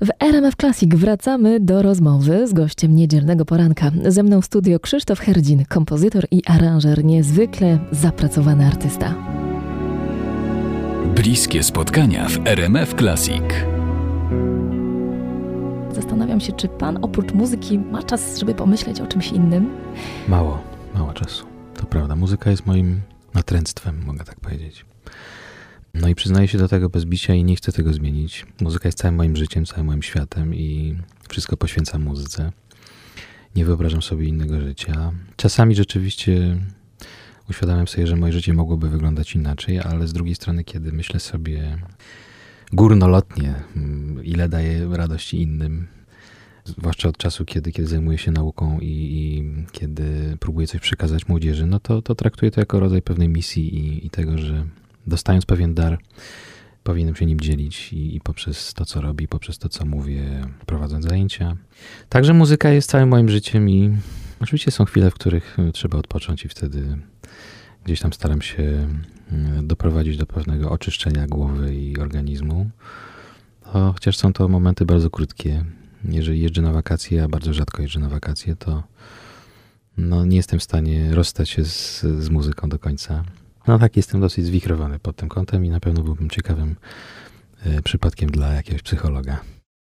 W RMF Classic wracamy do rozmowy z gościem niedzielnego poranka. Ze mną w studio Krzysztof Herdzin, kompozytor i aranżer, niezwykle zapracowany artysta. Bliskie spotkania w RMF Classic. Zastanawiam się, czy pan oprócz muzyki ma czas, żeby pomyśleć o czymś innym? Mało, mało czasu. To prawda. Muzyka jest moim natręctwem, mogę tak powiedzieć. No i przyznaję się do tego bez bicia i nie chcę tego zmienić. Muzyka jest całym moim życiem, całym moim światem i wszystko poświęcam muzyce. Nie wyobrażam sobie innego życia. Czasami rzeczywiście uświadamiam sobie, że moje życie mogłoby wyglądać inaczej, ale z drugiej strony, kiedy myślę sobie górnolotnie, mm, ile daje radości innym, zwłaszcza od czasu, kiedy, kiedy zajmuję się nauką i, i kiedy próbuję coś przekazać młodzieży, no to, to traktuję to jako rodzaj pewnej misji i, i tego, że dostając pewien dar, powinienem się nim dzielić i, i, poprzez to, co robię, poprzez to, co mówię, prowadząc zajęcia. Także muzyka jest całym moim życiem i oczywiście są chwile, w których trzeba odpocząć i wtedy gdzieś tam staram się mm, doprowadzić do pewnego oczyszczenia głowy i organizmu. Chociaż są to momenty bardzo krótkie. Jeżeli jeżdżę na wakacje, a bardzo rzadko jeżdżę na wakacje, to no, nie jestem w stanie rozstać się z, z muzyką do końca. No tak, jestem dosyć zwichrowany pod tym kątem i na pewno byłbym ciekawym y, przypadkiem dla jakiegoś psychologa.